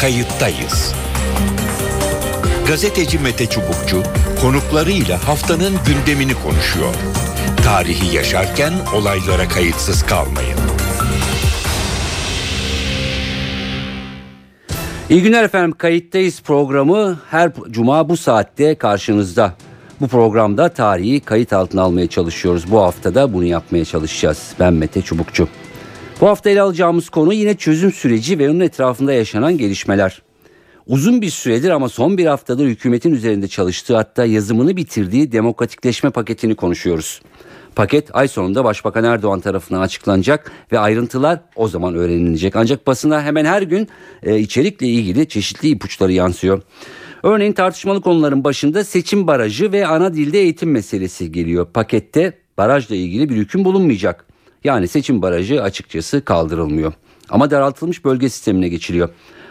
kayıttayız. Gazeteci Mete Çubukçu konuklarıyla haftanın gündemini konuşuyor. Tarihi yaşarken olaylara kayıtsız kalmayın. İyi günler efendim. Kayıttayız programı her cuma bu saatte karşınızda. Bu programda tarihi kayıt altına almaya çalışıyoruz. Bu hafta da bunu yapmaya çalışacağız. Ben Mete Çubukçu. Bu hafta ele alacağımız konu yine çözüm süreci ve onun etrafında yaşanan gelişmeler. Uzun bir süredir ama son bir haftadır hükümetin üzerinde çalıştığı hatta yazımını bitirdiği demokratikleşme paketini konuşuyoruz. Paket ay sonunda Başbakan Erdoğan tarafından açıklanacak ve ayrıntılar o zaman öğrenilecek. Ancak basına hemen her gün e, içerikle ilgili çeşitli ipuçları yansıyor. Örneğin tartışmalı konuların başında seçim barajı ve ana dilde eğitim meselesi geliyor. Pakette barajla ilgili bir hüküm bulunmayacak. Yani seçim barajı açıkçası kaldırılmıyor. Ama daraltılmış bölge sistemine geçiliyor.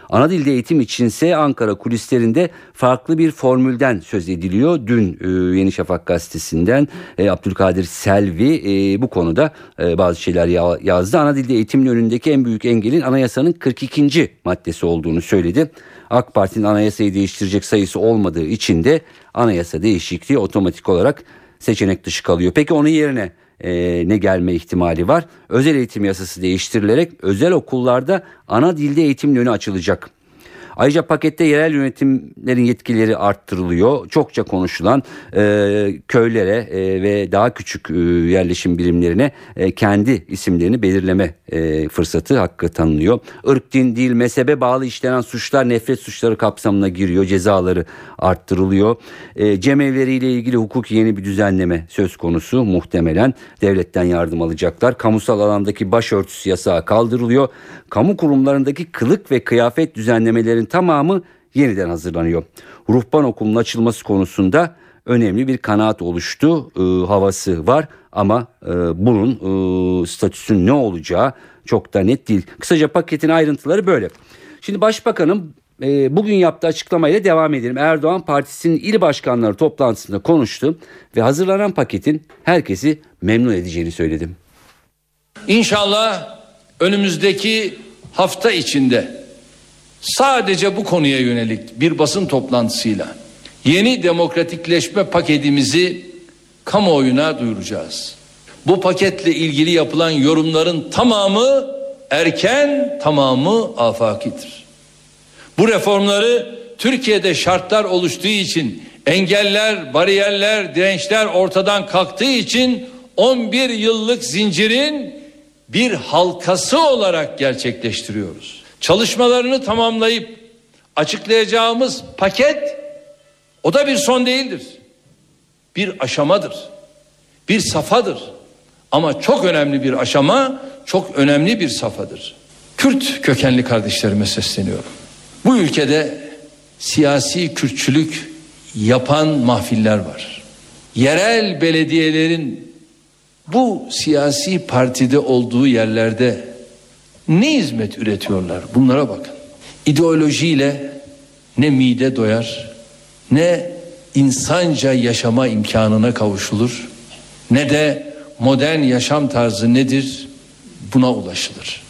Ana dilde eğitim içinse Ankara kulislerinde farklı bir formülden söz ediliyor. Dün e, Yeni Şafak gazetesinden e, Abdülkadir Selvi e, bu konuda e, bazı şeyler ya, yazdı. Ana dilde eğitimin önündeki en büyük engelin anayasanın 42. maddesi olduğunu söyledi. AK Parti'nin anayasayı değiştirecek sayısı olmadığı için de anayasa değişikliği otomatik olarak seçenek dışı kalıyor. Peki onun yerine e, ne gelme ihtimali var? Özel eğitim yasası değiştirilerek özel okullarda ana dilde eğitim önü açılacak. Ayrıca pakette yerel yönetimlerin yetkileri arttırılıyor. Çokça konuşulan e, köylere e, ve daha küçük e, yerleşim birimlerine e, kendi isimlerini belirleme e, fırsatı hakkı tanınıyor. Irk, din, dil, mezhebe bağlı işlenen suçlar nefret suçları kapsamına giriyor. Cezaları arttırılıyor. E, cemevleriyle ilgili hukuk yeni bir düzenleme söz konusu muhtemelen. Devletten yardım alacaklar. Kamusal alandaki başörtüsü yasağı kaldırılıyor. Kamu kurumlarındaki kılık ve kıyafet düzenlemelerin tamamı yeniden hazırlanıyor. Ruhban okulunun açılması konusunda önemli bir kanaat oluştu. E, havası var ama e, bunun e, statüsünün ne olacağı çok da net değil. Kısaca paketin ayrıntıları böyle. Şimdi başbakanın e, bugün yaptığı açıklamayla devam edelim. Erdoğan partisinin il başkanları toplantısında konuştu ve hazırlanan paketin herkesi memnun edeceğini söyledi. İnşallah önümüzdeki hafta içinde sadece bu konuya yönelik bir basın toplantısıyla yeni demokratikleşme paketimizi kamuoyuna duyuracağız. Bu paketle ilgili yapılan yorumların tamamı erken, tamamı afakidir. Bu reformları Türkiye'de şartlar oluştuğu için engeller, bariyerler, dirençler ortadan kalktığı için 11 yıllık zincirin bir halkası olarak gerçekleştiriyoruz. Çalışmalarını tamamlayıp açıklayacağımız paket o da bir son değildir. Bir aşamadır. Bir safadır. Ama çok önemli bir aşama, çok önemli bir safadır. Kürt kökenli kardeşlerime sesleniyorum. Bu ülkede siyasi Kürtçülük yapan mahfiller var. Yerel belediyelerin bu siyasi partide olduğu yerlerde ne hizmet üretiyorlar? Bunlara bakın. İdeolojiyle ne mide doyar, ne insanca yaşama imkanına kavuşulur, ne de modern yaşam tarzı nedir buna ulaşılır.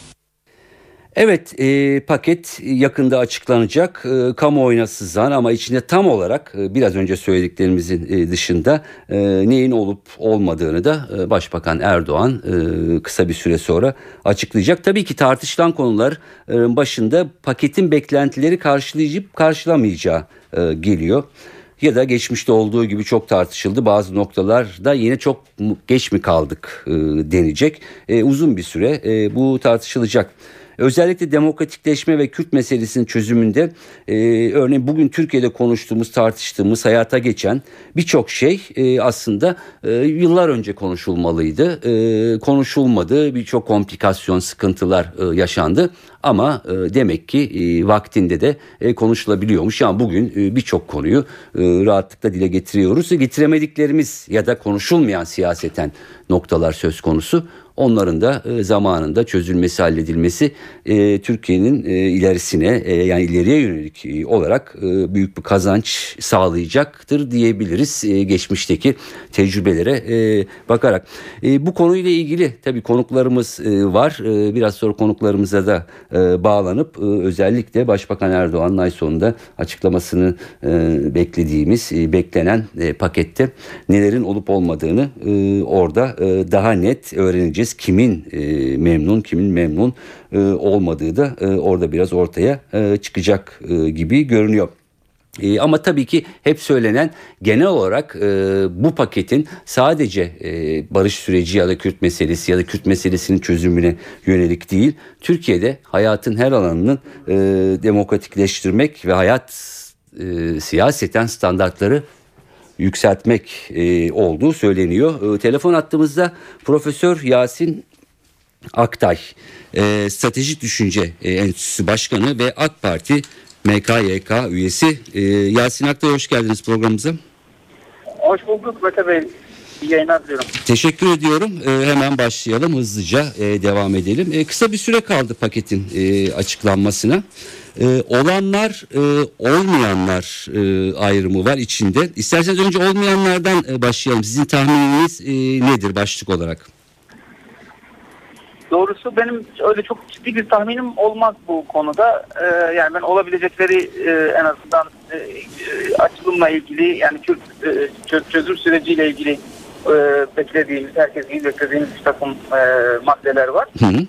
Evet e, paket yakında açıklanacak e, kamuoyuna sızan ama içinde tam olarak e, biraz önce söylediklerimizin e, dışında e, neyin olup olmadığını da e, Başbakan Erdoğan e, kısa bir süre sonra açıklayacak. Tabii ki tartışılan konular e, başında paketin beklentileri karşılayıp karşılamayacağı e, geliyor ya da geçmişte olduğu gibi çok tartışıldı. Bazı noktalarda yine çok geç mi kaldık e, denecek. E, uzun bir süre e, bu tartışılacak. Özellikle demokratikleşme ve Kürt meselesinin çözümünde e, örneğin bugün Türkiye'de konuştuğumuz, tartıştığımız, hayata geçen birçok şey e, aslında e, yıllar önce konuşulmalıydı. E, konuşulmadı, birçok komplikasyon, sıkıntılar e, yaşandı. Ama e, demek ki e, vaktinde de e, konuşulabiliyormuş. Yani bugün e, birçok konuyu e, rahatlıkla dile getiriyoruz. Getiremediklerimiz ya da konuşulmayan siyaseten noktalar söz konusu. Onların da e, zamanında çözülmesi, halledilmesi e, Türkiye'nin e, ilerisine yani ileriye yönelik olarak büyük bir kazanç sağlayacaktır diyebiliriz geçmişteki tecrübelere bakarak. Bu konuyla ilgili tabii konuklarımız var. Biraz sonra konuklarımıza da bağlanıp özellikle Başbakan Erdoğan'ın ay sonunda açıklamasını beklediğimiz, beklenen pakette nelerin olup olmadığını orada daha net öğreneceğiz. Kimin e, memnun, kimin memnun e, olmadığı da e, orada biraz ortaya e, çıkacak e, gibi görünüyor. E, ama tabii ki hep söylenen genel olarak e, bu paketin sadece e, barış süreci ya da Kürt meselesi ya da Kürt meselesinin çözümüne yönelik değil. Türkiye'de hayatın her alanını e, demokratikleştirmek ve hayat e, siyaseten standartları yükseltmek e, olduğu söyleniyor. E, telefon attığımızda Profesör Yasin Aktay, e, Stratejik Düşünce e, Enstitüsü Başkanı ve AK Parti MKYK üyesi. E, Yasin Aktay hoş geldiniz programımıza. Hoş bulduk Mete Bey. İyi yayınlar diliyorum. Teşekkür ediyorum. E, hemen başlayalım hızlıca e, devam edelim. E, kısa bir süre kaldı paketin e, açıklanmasına. E, olanlar e, olmayanlar e, ayrımı var içinde. İsterseniz önce olmayanlardan e, başlayalım. Sizin tahmininiz e, nedir başlık olarak? Doğrusu benim öyle çok ciddi bir tahminim olmaz bu konuda. Ee, yani ben olabilecekleri e, en azından e, e, açılımla ilgili yani Kürt e, çö- çözüm süreciyle ilgili e, beklediğimiz, herkesin beklediğimiz bir takım e, maddeler var. Hı hı.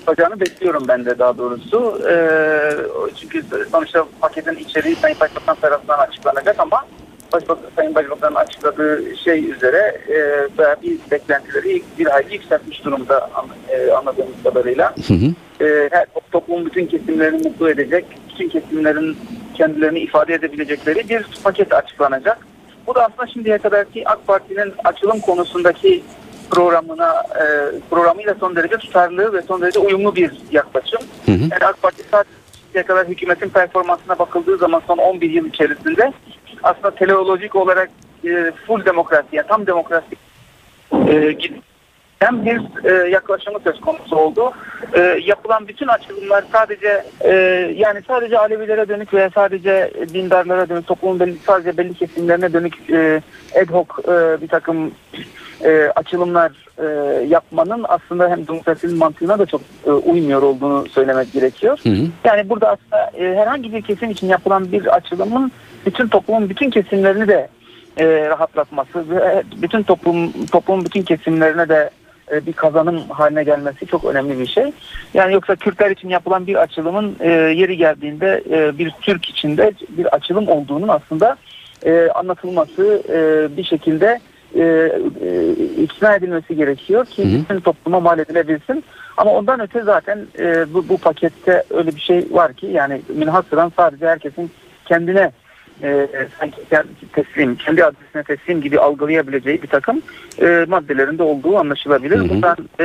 Yapacağını bekliyorum ben de daha doğrusu. E, çünkü sonuçta paketin içeriği Sayın Başbakan tarafından açıklanacak ama Başbakan, Sayın Başbakan'ın açıkladığı şey üzere e, bayağı bir beklentileri bir hayli yükseltmiş durumda e, anladığımız kadarıyla. Hı hı. E, her toplumun bütün kesimlerini mutlu edecek, bütün kesimlerin kendilerini ifade edebilecekleri bir paket açıklanacak. Bu da aslında şimdiye kadarki AK Parti'nin açılım konusundaki programına e, programıyla son derece tutarlı ve son derece uyumlu bir yaklaşım. Hı hı. Yani AK Parti şimdiye kadar hükümetin performansına bakıldığı zaman son 11 yıl içerisinde aslında teleolojik olarak e, full demokrasi, yani tam demokrasi e, giden bir e, yaklaşımı söz konusu oldu. E, yapılan bütün açılımlar sadece e, yani sadece Alevilere dönük veya sadece dindarlara dönük, toplumun belli, sadece belli kesimlerine dönük e, ad hoc e, bir takım e, açılımlar e, yapmanın aslında hem demokrasinin mantığına da çok e, uymuyor olduğunu söylemek gerekiyor. Hı hı. Yani burada aslında e, herhangi bir kesim için yapılan bir açılımın bütün toplumun bütün kesimlerini de e, rahatlatması ve bütün toplum toplumun bütün kesimlerine de bir kazanım haline gelmesi çok önemli bir şey. Yani yoksa Kürtler için yapılan bir açılımın e, yeri geldiğinde e, bir Türk içinde bir açılım olduğunun aslında e, anlatılması e, bir şekilde e, e, ikna edilmesi gerekiyor ki bütün topluma mal edilebilsin. Ama ondan öte zaten e, bu, bu pakette öyle bir şey var ki yani münhasıran sadece herkesin kendine e, sanki kendi teslim, kendi adresine teslim gibi algılayabileceği bir takım e, maddelerinde olduğu anlaşılabilir. Hı hı. Bundan e,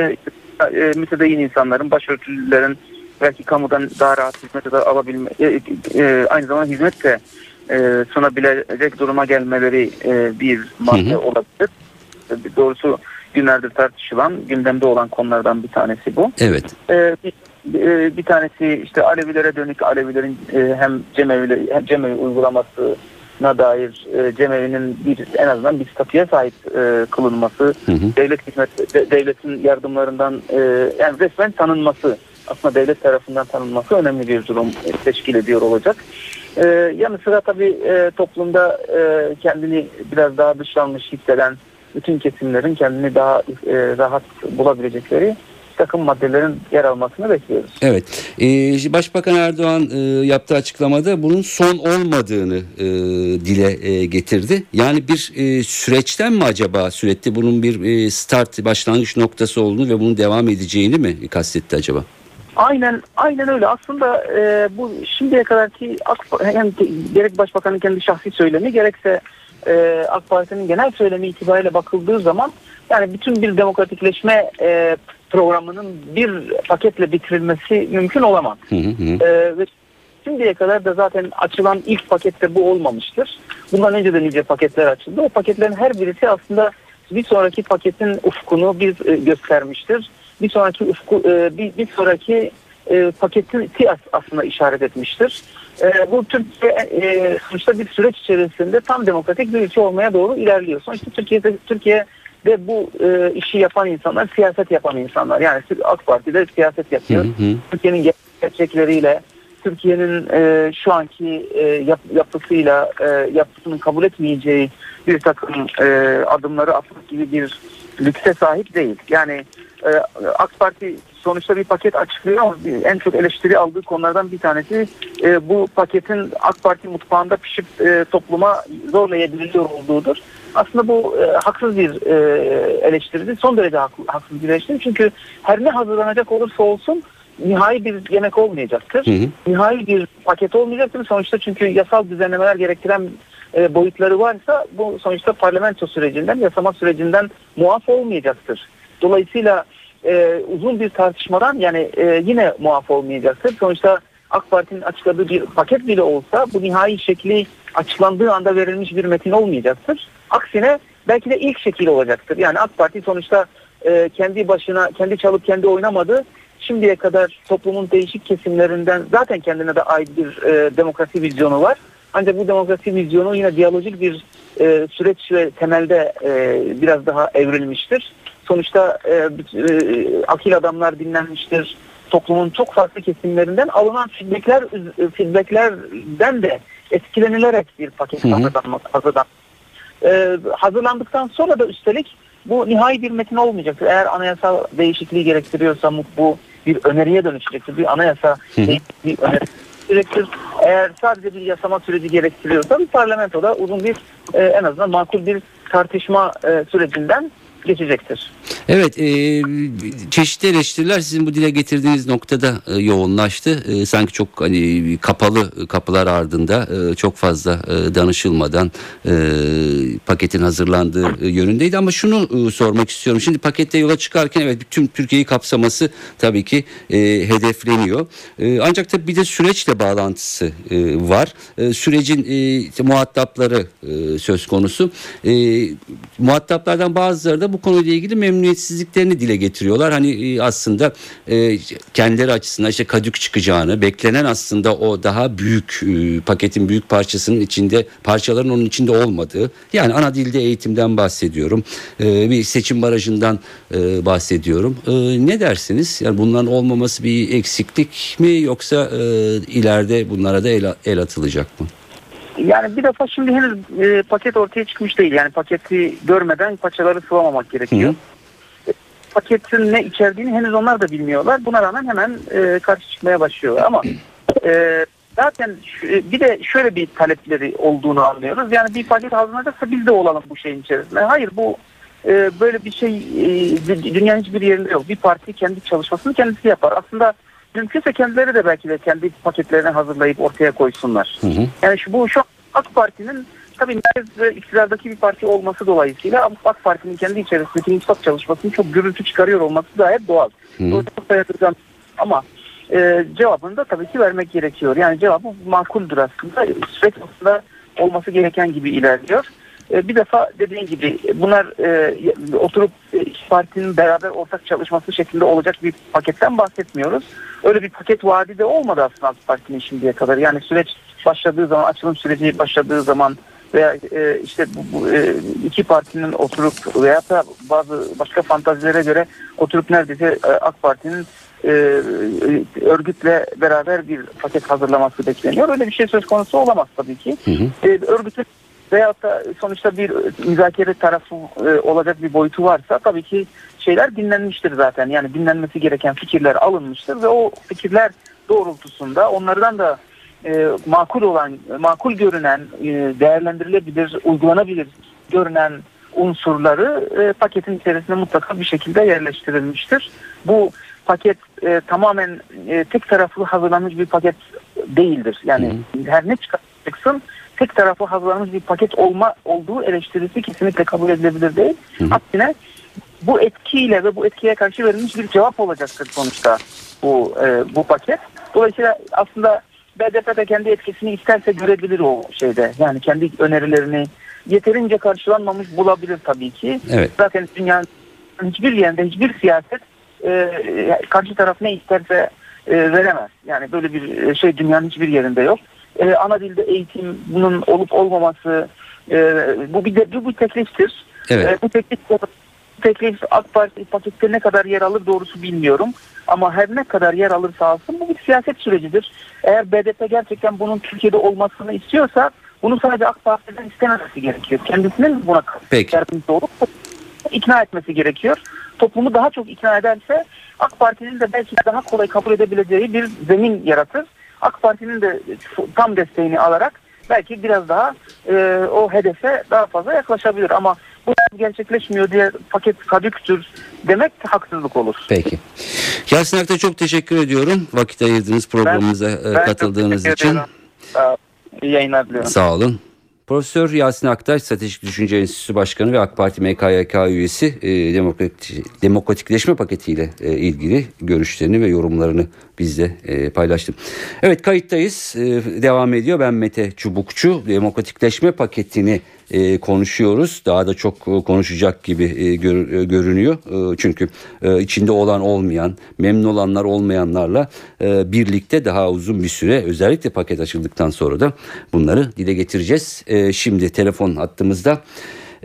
e, mütedeyyin insanların, başörtülülerin belki kamudan daha rahat hizmet alabilme, e, e, aynı zamanda hizmet de e, sunabilecek duruma gelmeleri e, bir madde Hı hı. olabilir. E, Doğrusu günlerdir tartışılan, gündemde olan konulardan bir tanesi bu. Evet. Bir, e, bir tanesi işte Alevilere dönük Alevilerin e, hem cemevi hem cemevi uygulamasına dair e, cemevinin bir en azından bir statüye sahip e, kılınması, Hı hı. devlet hizmet de- devletin yardımlarından e, yani resmen tanınması aslında devlet tarafından tanınması önemli bir durum e, teşkil ediyor olacak. E, yanı sıra tabii e, toplumda e, kendini biraz daha dışlanmış hisseden bütün kesimlerin kendini daha e, rahat bulabilecekleri takım maddelerin yer almasını bekliyoruz. Evet. Ee, Başbakan Erdoğan e, yaptığı açıklamada bunun son olmadığını e, dile e, getirdi. Yani bir e, süreçten mi acaba sürekli bunun bir e, start başlangıç noktası olduğunu ve bunun devam edeceğini mi kastetti acaba? Aynen aynen öyle. Aslında e, bu şimdiye kadarki hem gerek başbakanın kendi şahsi söylemi gerekse e, AK Parti'nin genel söylemi itibariyle bakıldığı zaman yani bütün bir demokratikleşme e, programının bir paketle bitirilmesi mümkün olamaz. Hı hı hı. Ee, ve şimdiye kadar da zaten açılan ilk pakette bu olmamıştır. Bundan önce de nice paketler açıldı. O paketlerin her birisi aslında bir sonraki paketin ufkunu biz e, göstermiştir. Bir sonraki ufku e, bir, bir sonraki e, paketin as- aslında işaret etmiştir. E, bu Türkiye e, sonuçta bir süreç içerisinde tam demokratik bir ülke olmaya doğru ilerliyor. Sonuçta Türkiye'de Türkiye'de bu e, işi yapan insanlar siyaset yapan insanlar. Yani AK Parti'de siyaset yapıyor. Hı hı. Türkiye'nin gerçekleriyle, Türkiye'nin e, şu anki e, yap, yapısıyla, e, yapısının kabul etmeyeceği bir takım e, adımları atmak gibi bir lükse sahip değil. Yani e, AK Parti sonuçta bir paket açıklıyor ama en çok eleştiri aldığı konulardan bir tanesi e, bu paketin AK Parti mutfağında pişip e, topluma zorlayabiliyor olduğudur. Aslında bu e, haksız bir e, eleştiridir. Son derece haklı, haksız bir eleştiri. Çünkü her ne hazırlanacak olursa olsun nihai bir yemek olmayacaktır. Hı hı. Nihai bir paket olmayacaktır. Sonuçta çünkü yasal düzenlemeler gerektiren e, boyutları varsa bu sonuçta parlamento sürecinden, yasama sürecinden muaf olmayacaktır. Dolayısıyla e, uzun bir tartışmadan yani e, yine muaf olmayacaktır. Sonuçta AK Parti'nin açıkladığı bir paket bile olsa bu nihai şekli açıklandığı anda verilmiş bir metin olmayacaktır. Aksine belki de ilk şekil olacaktır. Yani AK Parti sonuçta e, kendi başına, kendi çalıp kendi oynamadı. Şimdiye kadar toplumun değişik kesimlerinden zaten kendine de ait bir e, demokrasi vizyonu var. Ancak bu demokrasi vizyonu yine diyalojik bir e, süreç ve temelde e, biraz daha evrilmiştir. Sonuçta e, e, akil adamlar dinlenmiştir. Toplumun çok farklı kesimlerinden alınan feedbackler, feedbacklerden de etkilenilerek bir paket hazırlanmak, hazırlan, e, hazırlandıktan sonra da üstelik bu nihai bir metin olmayacaktır. Eğer anayasal değişikliği gerektiriyorsa bu- bir öneriye dönüşecektir. Bir anayasa değişikliği öneri gerektir. Eğer sadece bir yasama süreci gerektiriyorsa bir parlamentoda uzun bir e, en azından makul bir tartışma e, sürecinden geçecektir. Evet, e, çeşitli eleştiriler sizin bu dile getirdiğiniz noktada e, yoğunlaştı. E, sanki çok hani kapalı kapılar ardında e, çok fazla e, danışılmadan e, paketin hazırlandığı e, yönündeydi. Ama şunu e, sormak istiyorum. Şimdi pakette yola çıkarken evet tüm Türkiye'yi kapsaması tabii ki e, hedefleniyor. E, ancak tabii bir de süreçle bağlantısı e, var. E, sürecin e, muhatapları e, söz konusu. E, muhataplardan bazıları da bu konuyla ilgili memnuniyetsizliklerini dile getiriyorlar. Hani e, aslında e, kendileri açısından işte kadük çıkacağını, beklenen aslında o daha büyük e, paketin büyük parçasının içinde parçaların onun içinde olmadığı. Yani ana dilde eğitimden bahsediyorum. Bir seçim barajından bahsediyorum. Ne dersiniz? Yani bunların olmaması bir eksiklik mi yoksa ileride bunlara da el atılacak mı? Yani bir defa şimdi henüz e, paket ortaya çıkmış değil. Yani paketi görmeden paçaları sıvamamak gerekiyor. E, Paketin ne içerdiğini henüz onlar da bilmiyorlar. Buna rağmen hemen e, karşı çıkmaya başlıyorlar. Ama e, zaten e, bir de şöyle bir talepleri olduğunu anlıyoruz. Yani bir paket hazırlanacaksa biz de olalım bu şeyin içerisinde. Hayır bu e, böyle bir şey e, dü- dünyanın hiçbir yerinde yok. Bir parti kendi çalışmasını kendisi yapar. Aslında mümkünse kendileri de belki de kendi paketlerini hazırlayıp ortaya koysunlar. Hı hı. Yani şu, bu şu AK Parti'nin tabii merkez iktidardaki bir parti olması dolayısıyla AK Parti'nin kendi içerisindeki mutfak çalışmasını çok gürültü çıkarıyor olması gayet doğal. Sayılacağım. Ama e, cevabını da tabii ki vermek gerekiyor. Yani cevabı makuldür aslında. Süreç aslında olması gereken gibi ilerliyor. E, bir defa dediğin gibi bunlar e, oturup e, iki partinin beraber ortak çalışması şeklinde olacak bir paketten bahsetmiyoruz. Öyle bir paket vaadi de olmadı aslında AK Parti'nin şimdiye kadar. Yani süreç başladığı zaman, açılım süreci başladığı zaman veya e, işte bu, bu, e, iki partinin oturup veya da bazı başka fantazilere göre oturup neredeyse e, AK Parti'nin e, örgütle beraber bir paket hazırlaması bekleniyor. Öyle bir şey söz konusu olamaz tabii ki. Hı hı. E, örgütün veyahut da sonuçta bir müzakere tarafı e, olacak bir boyutu varsa tabii ki şeyler dinlenmiştir zaten. Yani dinlenmesi gereken fikirler alınmıştır ve o fikirler doğrultusunda onlardan da e, makul olan, makul görünen, e, değerlendirilebilir, uygulanabilir görünen unsurları e, paketin içerisine mutlaka bir şekilde yerleştirilmiştir. Bu paket e, tamamen e, tek taraflı hazırlanmış bir paket değildir. Yani her ne çıkacaksın tek taraflı hazırlanmış bir paket olma olduğu eleştirisi kesinlikle kabul edilebilir değil. Hı hı. Aksine bu etkiyle ve bu etkiye karşı verilmiş bir cevap olacaktır sonuçta bu e, bu paket. Dolayısıyla aslında BDP de kendi etkisini isterse görebilir o şeyde. Yani kendi önerilerini yeterince karşılanmamış bulabilir tabii ki. Evet. Zaten dünyanın hiçbir yerinde hiçbir siyaset e, karşı taraf ne isterse e, veremez. Yani böyle bir şey dünyanın hiçbir yerinde yok. E, ana dilde eğitim bunun olup olmaması e, bu bir de bu bir tekliftir. Evet. E, bu teklif teklif AK Parti pakette ne kadar yer alır doğrusu bilmiyorum. Ama her ne kadar yer alırsa alsın bu bir siyaset sürecidir. Eğer BDP gerçekten bunun Türkiye'de olmasını istiyorsa bunu sadece AK Parti'den istememesi gerekiyor. Kendisinin buna Peki. yardımcı olup ikna etmesi gerekiyor. Toplumu daha çok ikna ederse AK Parti'nin de belki daha kolay kabul edebileceği bir zemin yaratır. AK Parti'nin de tam desteğini alarak belki biraz daha e, o hedefe daha fazla yaklaşabilir. Ama gerçekleşmiyor diye paket kadüktür demek haksızlık olur. Peki. Yasin Akta çok teşekkür ediyorum. Vakit ayırdığınız programımıza e, Ben çok katıldığınız için. olun. İyi yayınlar diliyorum. Sağ olun. Profesör Yasin Aktaş, Stratejik Düşünce Enstitüsü Başkanı ve AK Parti MKYK üyesi e, demokratik, demokratikleşme paketiyle e, ilgili görüşlerini ve yorumlarını bizle e, paylaştı. Evet kayıttayız. E, devam ediyor. Ben Mete Çubukçu. Demokratikleşme paketini e, konuşuyoruz. Daha da çok e, konuşacak gibi e, gör, e, görünüyor. E, çünkü e, içinde olan olmayan, memnun olanlar olmayanlarla e, birlikte daha uzun bir süre özellikle paket açıldıktan sonra da bunları dile getireceğiz. E, şimdi telefon hattımızda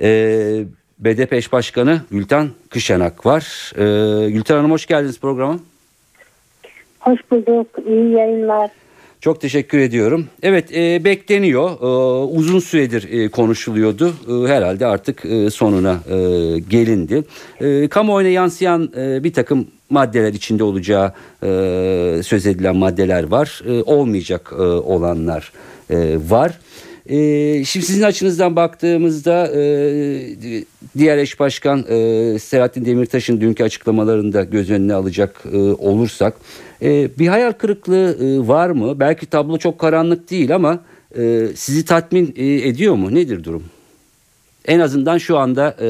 e, BDP eş başkanı Gülten Kışanak var. E, Gülten Hanım hoş geldiniz programa. Hoş bulduk. İyi yayınlar. Çok teşekkür ediyorum. Evet e, bekleniyor. E, uzun süredir e, konuşuluyordu. E, herhalde artık e, sonuna e, gelindi. E, kamuoyuna yansıyan e, bir takım maddeler içinde olacağı e, söz edilen maddeler var. E, olmayacak e, olanlar e, var. E, şimdi sizin açınızdan baktığımızda e, diğer eş başkan e, Selahattin Demirtaş'ın dünkü açıklamalarında göz önüne alacak e, olursak e, bir hayal kırıklığı e, var mı? Belki tablo çok karanlık değil ama e, sizi tatmin e, ediyor mu? Nedir durum? En azından şu anda e,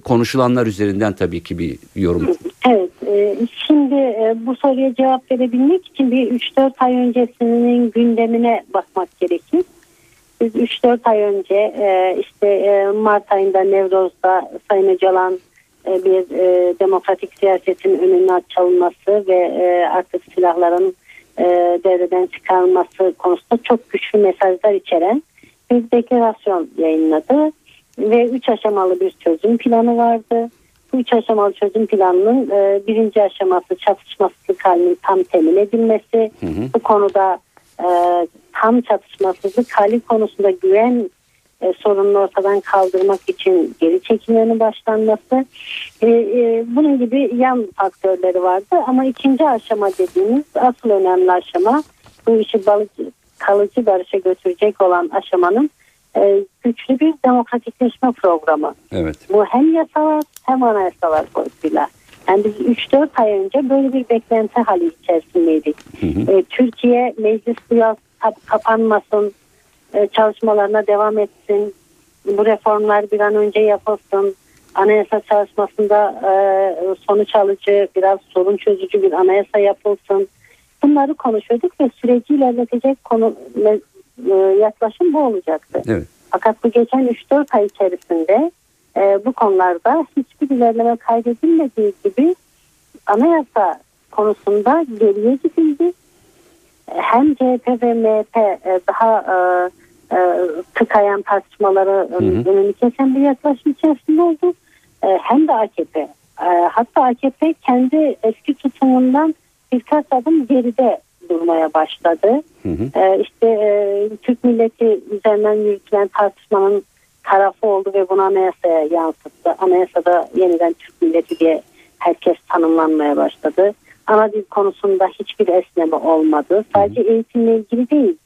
konuşulanlar üzerinden tabii ki bir yorum. Evet. e, şimdi e, bu soruya cevap verebilmek için bir 3-4 ay öncesinin gündemine bakmak gerekir. Biz 3-4 ay önce e, işte e, Mart ayında Nevroz'da Sayın Öcalan e, bir e, demokratik siyasetin önüne açılması ve e, artık silahların e, devreden çıkarılması konusunda çok güçlü mesajlar içeren bir deklarasyon yayınladı ve üç aşamalı bir çözüm planı vardı. Bu üç aşamalı çözüm planının e, birinci aşaması çatışmasızlık halinin tam temin edilmesi. Hı hı. Bu konuda e, tam çatışmasızlık hali konusunda güven e, sorununu ortadan kaldırmak için geri çekimlerinin başlanması. E, e, bunun gibi yan faktörleri vardı ama ikinci aşama dediğimiz asıl önemli aşama bu işi balıcı, kalıcı barışa götürecek olan aşamanın e, güçlü bir demokratikleşme programı. Evet. Bu hem yasalar hem anayasalar boyutuyla. Yani biz 3-4 ay önce böyle bir beklenti hali içerisindeydik. Hı hı. E, Türkiye meclis bu kapanmasın, e, çalışmalarına devam etsin, bu reformlar bir an önce yapılsın, anayasa çalışmasında e, sonuç alıcı, biraz sorun çözücü bir anayasa yapılsın. Bunları konuşuyorduk ve süreci ilerletecek konu e, yaklaşım bu olacaktı. Evet. Fakat bu geçen 3-4 ay içerisinde e, bu konularda hiçbir ilerleme kaydedilmediği gibi anayasa konusunda geriye gidildi. E, Hem CHP ve MHP e, daha e, e, tıkayan tartışmaları Hı hı. önünü kesen bir yaklaşım içerisinde oldu. E, hem de AKP. E, hatta AKP kendi eski tutumundan birkaç adım geride durmaya başladı. Hı hı. Ee, işte e, Türk milleti üzerinden yürütülen tartışmanın tarafı oldu ve bunu anayasaya yansıttı. Anayasada yeniden Türk milleti diye herkes tanımlanmaya başladı. Ana dil konusunda hiçbir esneme olmadı. Sadece eğitimle ilgili değil.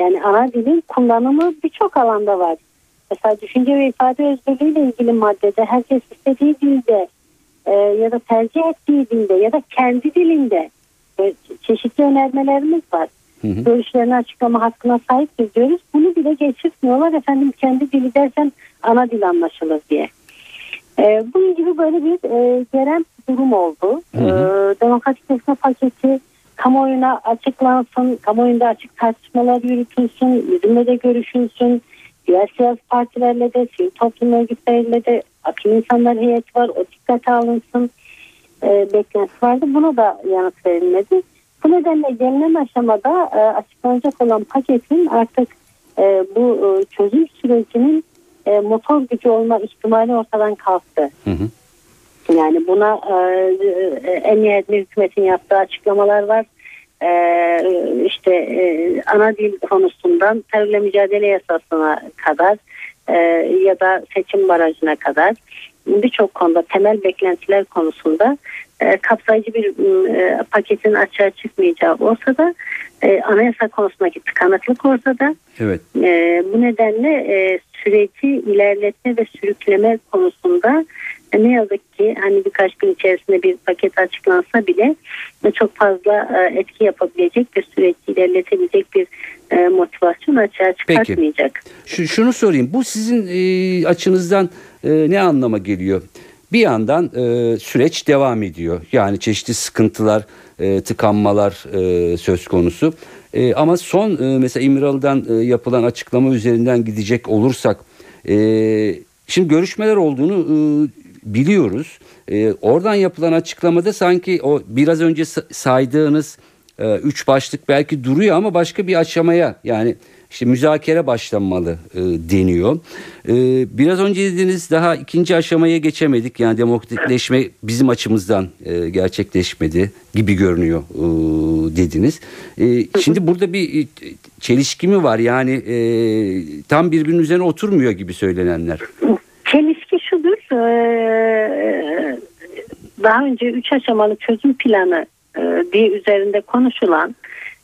Yani ana dilin kullanımı birçok alanda var. Mesela düşünce ve ifade özgürlüğüyle ilgili maddede herkes istediği dilde e, ya da tercih ettiği dilde ya da kendi dilinde e, çeşitli önermelerimiz var Hı hı. görüşlerini açıklama hakkına sahiptir diyoruz. Bunu bile geçirtmiyorlar. Efendim kendi dili dersen ana dil anlaşılır diye. Ee, bunun gibi böyle bir e, gelen durum oldu. Hı hı. Ee, demokratikleşme paketi kamuoyuna açıklansın, kamuoyunda açık tartışmalar yürütülsün, yüzünde de görüşülsün, diğer siyasi partilerle de, sivil toplum örgütleriyle de akıl insanlar heyeti var. O dikkate alınsın e, beklentisi vardı. Buna da yanıt verilmedi. Bu nedenle gelinen aşamada e, açıklanacak olan paketin artık e, bu e, çözüm sürecinin e, motor gücü olma ihtimali ortadan kalktı. Hı hı. Yani buna e, en nihayetinde hükümetin yaptığı açıklamalar var. E, işte e, ana dil konusundan terörle mücadele yasasına kadar e, ya da seçim barajına kadar birçok konuda temel beklentiler konusunda e, kapsayıcı bir e, paketin açığa çıkmayacağı olsa da e, anayasa konusundaki tıkanıklık ortada. Evet. E, bu nedenle e, süreci ilerletme ve sürükleme konusunda e, ne yazık ki hani birkaç gün içerisinde bir paket açıklansa bile e, çok fazla e, etki yapabilecek bir süreci ilerletebilecek bir e, motivasyon açığa çıkartmayacak. Şu, şunu sorayım. Bu sizin e, açınızdan e, ne anlama geliyor? Bir yandan e, süreç devam ediyor. Yani çeşitli sıkıntılar, e, tıkanmalar e, söz konusu. E, ama son e, mesela İmralı'dan e, yapılan açıklama üzerinden gidecek olursak e, şimdi görüşmeler olduğunu e, biliyoruz. E, oradan yapılan açıklamada sanki o biraz önce sa- saydığınız e, üç başlık belki duruyor ama başka bir aşamaya yani işte müzakere başlanmalı e, deniyor. E, biraz önce dediğiniz daha ikinci aşamaya geçemedik. Yani demokratikleşme bizim açımızdan e, gerçekleşmedi gibi görünüyor e, dediniz. E, şimdi burada bir e, çelişki mi var? Yani e, tam birbirinin üzerine oturmuyor gibi söylenenler. Çelişki şudur. e, Daha önce üç aşamalı çözüm planı diye üzerinde konuşulan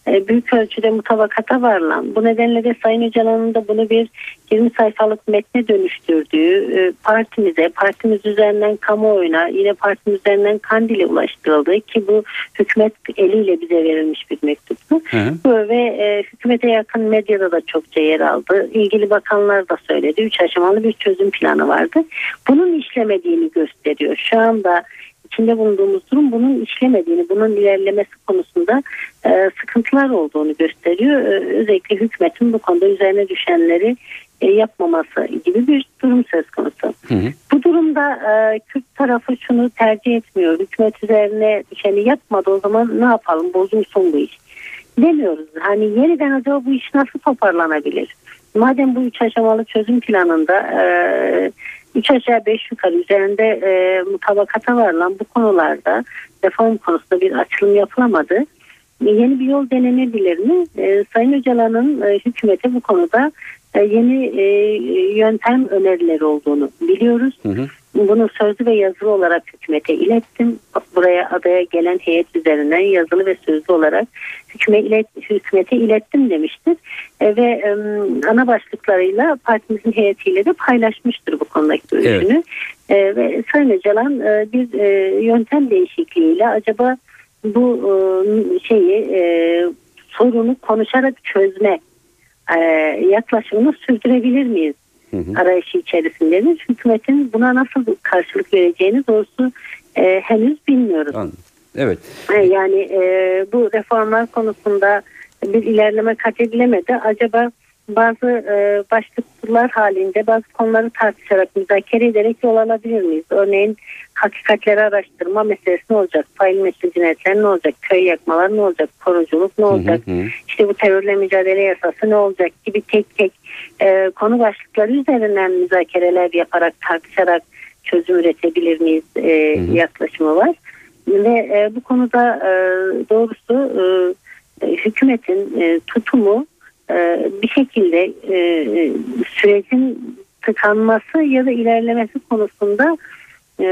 e, büyük ölçüde mutabakata varılan bu nedenle de Sayın Öcalan'ın da bunu bir 20 sayfalık metne dönüştürdüğü e, partimize partimiz üzerinden kamuoyuna yine partimiz üzerinden Kandil'e ulaştırıldı ki bu hükümet eliyle bize verilmiş bir mektuptu. Hı Ve e, hükümete yakın medyada da çokça yer aldı. İlgili bakanlar da söyledi. Üç aşamalı bir çözüm planı vardı. Bunun işlemediğini gösteriyor. Şu anda içinde bulunduğumuz durum bunun işlemediğini, bunun ilerlemesi konusunda e, sıkıntılar olduğunu gösteriyor. E, özellikle hükümetin bu konuda üzerine düşenleri e, yapmaması gibi bir durum söz konusu. Hı hı. Bu durumda e, Kürt tarafı şunu tercih etmiyor. Hükümet üzerine düşeni yapmadı o zaman ne yapalım bozulsun bu iş. Demiyoruz. Hani yeniden acaba bu iş nasıl toparlanabilir? Madem bu üç aşamalı çözüm planında e, üç aşağı beş yukarı üzerinde e, mutabakata varılan bu konularda reform konusunda bir açılım yapılamadı. E, Yeni bir yol denenebilir mi? E, Sayın Öcalan'ın e, hükümete bu konuda yeni e, yöntem önerileri olduğunu biliyoruz. Hı hı. Bunu sözlü ve yazılı olarak hükümete ilettim. Buraya adaya gelen heyet üzerinden yazılı ve sözlü olarak hüküme ilet, hükümete ilettim demiştir. E, ve e, ana başlıklarıyla partimizin heyetiyle de paylaşmıştır bu konudaki görüşünü. E, ve Sayın Öcalan e, bir e, yöntem değişikliğiyle acaba bu e, şeyi e, sorunu konuşarak çözme e, yaklaşımını sürdürebilir miyiz? Hı hı. arayışı içerisindedir. Hükümetin buna nasıl karşılık vereceğini doğrusu e, henüz bilmiyoruz. Anladım. Evet. E, yani e, bu reformlar konusunda bir ilerleme kat edilemedi. Acaba bazı e, başlıklar halinde bazı konuları tartışarak müzakere ederek yol alabilir miyiz? Örneğin hakikatleri araştırma meselesi ne olacak? Fail meşru cinayetler ne olacak? Köy yakmalar ne olacak? Koruculuk ne olacak? hı hı. İşte bu terörle mücadele yasası ne olacak gibi tek tek e, konu başlıkları üzerinden müzakereler yaparak tartışarak çözüm üretebilir miyiz e, Hı hı. yaklaşımı var. Ve e, bu konuda e, doğrusu e, hükümetin e, tutumu e, bir şekilde e, e, sürecin tıkanması ya da ilerlemesi konusunda e,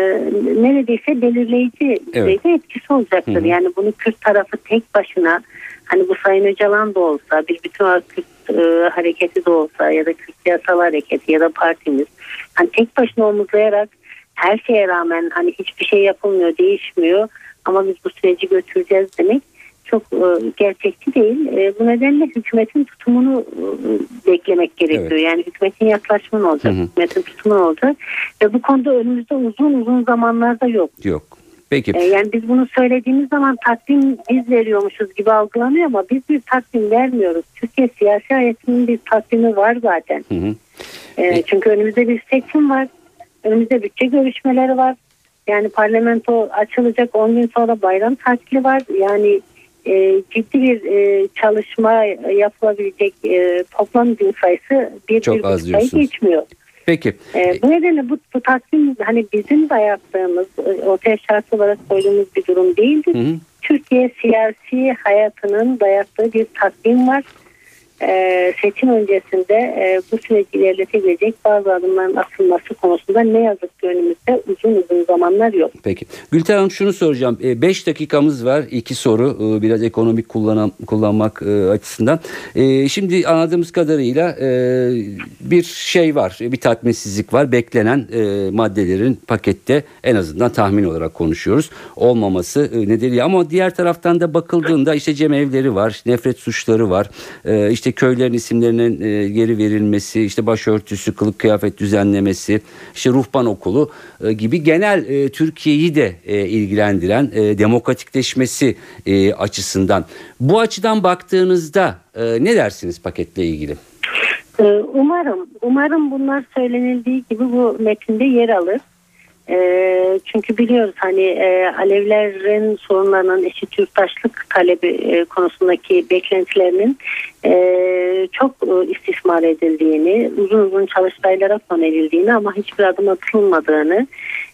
neredeyse belirleyici düzeyde etkisi olacaktır. Hı hı. Yani bunu Kürt tarafı tek başına hani bu Sayın Öcalan da olsa bir bütün Kürt e, hareketi de olsa ya da Kürt siyasal hareketi ya da partimiz hani tek başına omuzlayarak her şeye rağmen hani hiçbir şey yapılmıyor değişmiyor ama biz bu süreci götüreceğiz demek çok e, gerçekçi değil. E, bu nedenle hükümetin tutumunu e, beklemek gerekiyor. Evet. Yani hükümetin yaklaşımı olacak, hükümetin tutumu olacak. Ve bu konuda önümüzde uzun uzun zamanlarda yok. Yok. Peki. E, yani biz bunu söylediğimiz zaman takvim biz veriyormuşuz gibi algılanıyor ama biz bir takvim vermiyoruz. Türkiye siyasi hayatının bir takvimi var zaten. Hı hı. E, çünkü önümüzde bir seçim var. Önümüzde bütçe görüşmeleri var. Yani parlamento açılacak 10 gün sonra bayram tatili var. Yani e, ciddi bir e, çalışma yapılabilecek e, toplam gün sayısı bir, Çok bir az sayı geçmiyor. Peki. E, bu nedenle bu, bu takvim hani bizim dayattığımız e, ortaya şart olarak koyduğumuz bir durum değildir. Hı hı. Türkiye siyasi hayatının dayattığı bir takvim var. Ee, seçim öncesinde e, bu süreci ilerletebilecek bazı adımların atılması konusunda ne yazık ki önümüzde uzun uzun zamanlar yok. Peki. Gülten Hanım şunu soracağım. 5 dakikamız var. İki soru e, biraz ekonomik kullanan, kullanmak e, açısından. E, şimdi anladığımız kadarıyla e, bir şey var. Bir tatminsizlik var. Beklenen e, maddelerin pakette en azından tahmin olarak konuşuyoruz. Olmaması e, nedeniyle ama diğer taraftan da bakıldığında işte cemevleri var. Nefret suçları var. E, işte köylerin isimlerinin e, geri verilmesi, işte başörtüsü, kılık kıyafet düzenlemesi, işte ruhban okulu e, gibi genel e, Türkiye'yi de e, ilgilendiren e, demokratikleşmesi e, açısından. Bu açıdan baktığınızda e, ne dersiniz paketle ilgili? Ee, Umarım, umarım bunlar söylenildiği gibi bu metinde yer alır. Ee, çünkü biliyoruz hani e, Alevlerin sorunlarının eşit yurttaşlık talebi e, konusundaki beklentilerinin e, çok e, istismar edildiğini, uzun uzun çalıştaylara son edildiğini ama hiçbir adım atılmadığını,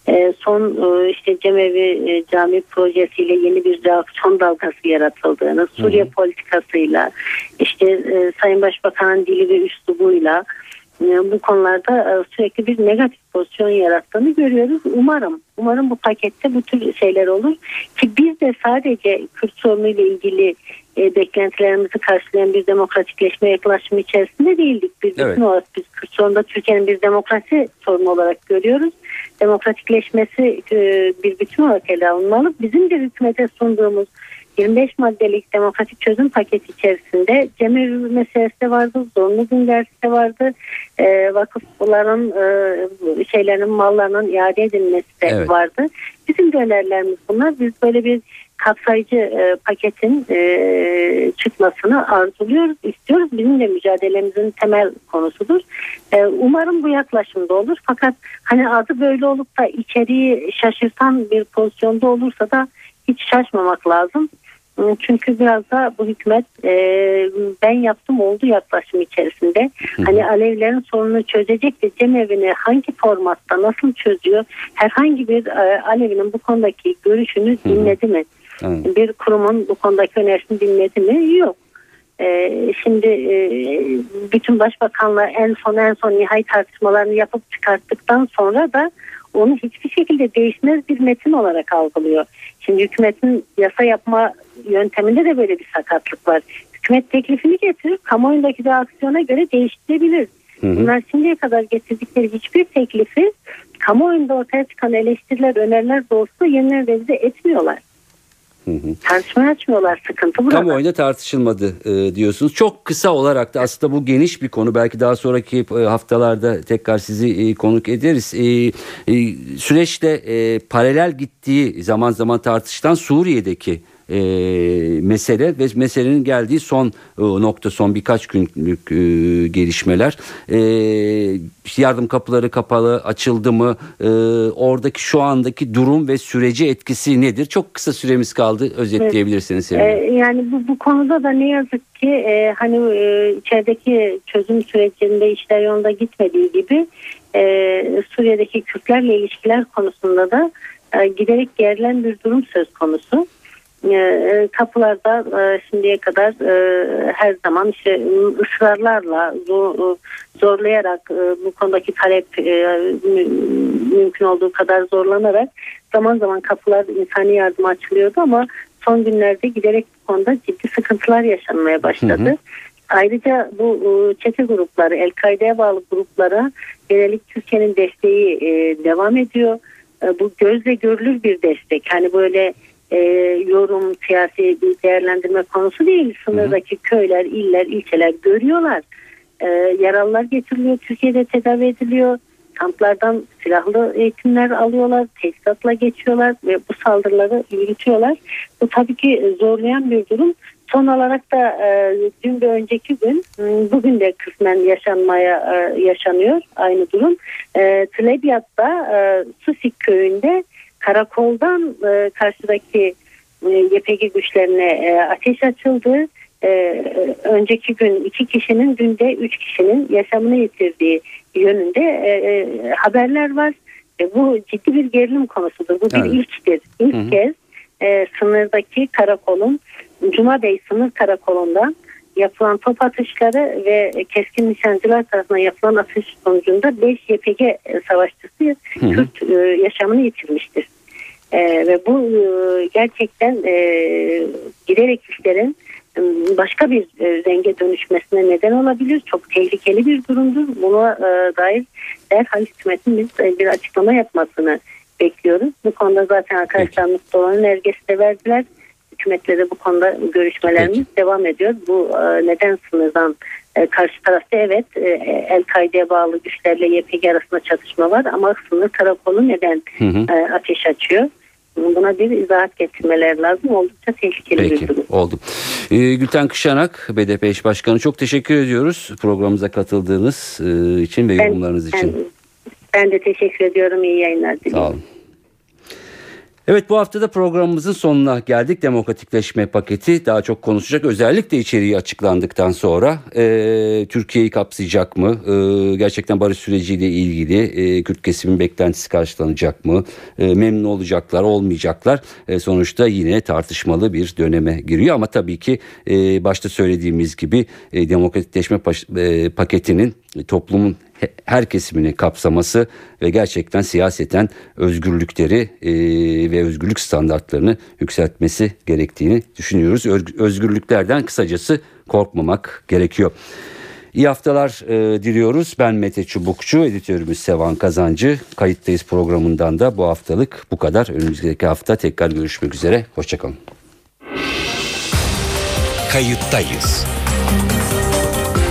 e, son e, işte Cemevi e, Cami projesiyle yeni bir reaksiyon dalgası yaratıldığını, Suriye politikasıyla, işte e, Sayın Başbakan'ın dili ve üslubuyla e, bu konularda e, sürekli bir negatif pozisyon yarattığını görüyoruz. Umarım, umarım bu pakette bu tür şeyler olur ki biz de sadece Kürt sorunu ile ilgili e, beklentilerimizi karşılayan bir demokratikleşme yaklaşımı içerisinde değildik. Biz Evet. bütün olarak biz Kürt sorununda Türkiye'nin bir demokrasi sorunu olarak görüyoruz. Demokratikleşmesi e, bir bütün olarak ele alınmalı. Bizim de hükümete sunduğumuz 25 maddelik demokratik çözüm paketi içerisinde cemevi meselesi de vardı, zorunlu gün dersi de vardı, e, vakıfların e, şeylerin mallarının iade edilmesi de Evet. vardı. Bizim önerilerimiz bunlar. Biz böyle bir kapsayıcı e, paketin e, çıkmasını arzuluyoruz, istiyoruz. Bizim de mücadelemizin temel konusudur. E, umarım bu yaklaşımda olur. Fakat hani adı böyle olup da içeriği şaşırtan bir pozisyonda olursa da hiç şaşmamak lazım. Çünkü biraz da bu hükümet e, ben yaptım oldu yaklaşım içerisinde. Hani Alevlerin sorununu çözecek de cemevini hangi formatta nasıl çözüyor? Herhangi bir e, Alevinin bu konudaki görüşünü dinledi mi? Evet. Bir kurumun bu konudaki önerisini dinledi mi? Yok. Ee, şimdi e, bütün başbakanlar en son en son nihai tartışmalarını yapıp çıkarttıktan sonra da onu hiçbir şekilde değişmez bir metin olarak algılıyor. Şimdi hükümetin yasa yapma yönteminde de böyle bir sakatlık var. Hükümet teklifini getirir, kamuoyundaki reaksiyona göre değiştirebilir. Hı hı. Bunlar şimdiye kadar getirdikleri hiçbir teklifi kamuoyunda ortaya çıkan eleştiriler, öneriler doğrultusunda yeniden revize etmiyorlar. Hı hı. Tartışma açmıyorlar. Sıkıntı burada. Kamuoyunda tartışılmadı e, diyorsunuz. Çok kısa olarak da aslında bu geniş bir konu. Belki daha sonraki e, haftalarda tekrar sizi e, konuk ederiz. E, e, süreçte e, paralel gittiği zaman zaman tartışılan Suriye'deki e, mesele ve meselenin geldiği son e, nokta son birkaç günlük e, gelişmeler e, yardım kapıları kapalı açıldı mı E, oradaki şu andaki durum ve süreci etkisi nedir çok kısa süremiz kaldı özetleyebilirsiniz Ee, sevgili. yani bu, bu konuda da ne yazık ki e, hani e, içerideki çözüm sürecinde işler yolunda gitmediği gibi e, Suriye'deki Kürtlerle ilişkiler konusunda da e, giderek gerilen bir durum söz konusu. E, e, kapılarda e, şimdiye kadar e, her zaman işte ısrarlarla zor- zorlayarak bu konudaki talep mü- mümkün olduğu kadar zorlanarak zaman zaman kapılar insani yardım açılıyordu ama son günlerde giderek bu konuda ciddi sıkıntılar yaşanmaya başladı. Hı hı. Ayrıca bu çete grupları, El-Kaide'ye bağlı gruplara yönelik Türkiye'nin desteği devam ediyor. Bu gözle görülür bir destek. Hani böyle e, yorum, siyasi bir değerlendirme konusu değil. Sınırdaki köyler, iller, ilçeler görüyorlar. E, yaralılar getiriliyor, Türkiye'de tedavi ediliyor. kamplardan silahlı eğitimler alıyorlar, teçhizatla geçiyorlar ve bu saldırıları yürütüyorlar. Bu tabii ki zorlayan bir durum. Son olarak da e, dün ve önceki gün m, bugün de kısmen yaşanmaya e, yaşanıyor aynı durum. E, Tlebiat'ta e, Susik köyünde karakoldan e, karşıdaki e, YPG güçlerine e, ateş açıldı. E, önceki gün iki kişinin günde üç kişinin yaşamını yitirdiği yönünde e, e, haberler var. E, bu ciddi bir gerilim konusudur. Bu bir Evet. ilktir. İlk Hı hı. kez e, sınırdaki karakolun Cuma Bey sınır karakolundan yapılan top atışları ve keskin nişancılar tarafından yapılan atış sonucunda 5 YPG savaşçısı Hı hı. Kürt e, yaşamını yitirmiştir. E, ve bu e, gerçekten e, giderek işlerin e, başka bir e, renge dönüşmesine neden olabilir. Çok tehlikeli bir durumdur. Buna e, dair derhal hükümetin biz e, bir açıklama yapmasını bekliyoruz. Bu konuda zaten arkadaşlar Mustafa Erges'i de verdiler. Hükümetle de bu konuda görüşmelerimiz Peki. devam ediyor. Bu e, neden sınırdan e, karşı tarafta evet e, El-Kaide'ye bağlı güçlerle YPG arasında çatışma var ama sınır karakolu neden Hı hı. e, ateş açıyor? Buna bir izahat getirmeler lazım. Oldukça tehlikeli Peki bir durum. oldu. Ee, Gülten Kışanak BDP eş başkanı çok teşekkür ediyoruz programımıza katıldığınız e, için ve yorumlarınız için. Ben, ben de teşekkür ediyorum. İyi yayınlar diliyorum. Sağ olun. Evet bu haftada programımızın sonuna geldik. Demokratikleşme paketi daha çok konuşacak. Özellikle içeriği açıklandıktan sonra e, Türkiye'yi kapsayacak mı? E, gerçekten barış süreciyle ilgili e, Kürt kesimin beklentisi karşılanacak mı? E, memnun olacaklar, olmayacaklar. E, sonuçta yine tartışmalı bir döneme giriyor. Ama tabii ki e, başta söylediğimiz gibi e, demokratikleşme paş- e, paketinin toplumun her kesimini kapsaması ve gerçekten siyaseten özgürlükleri e, ve özgürlük standartlarını yükseltmesi gerektiğini düşünüyoruz. Öz- özgürlüklerden kısacası korkmamak gerekiyor. İyi haftalar e, diliyoruz. Ben Mete Çubukçu, editörümüz Sevan Kazancı. Kayıttayız programından da bu haftalık bu kadar. Önümüzdeki hafta tekrar görüşmek üzere. Hoşçakalın. Kayıttayız.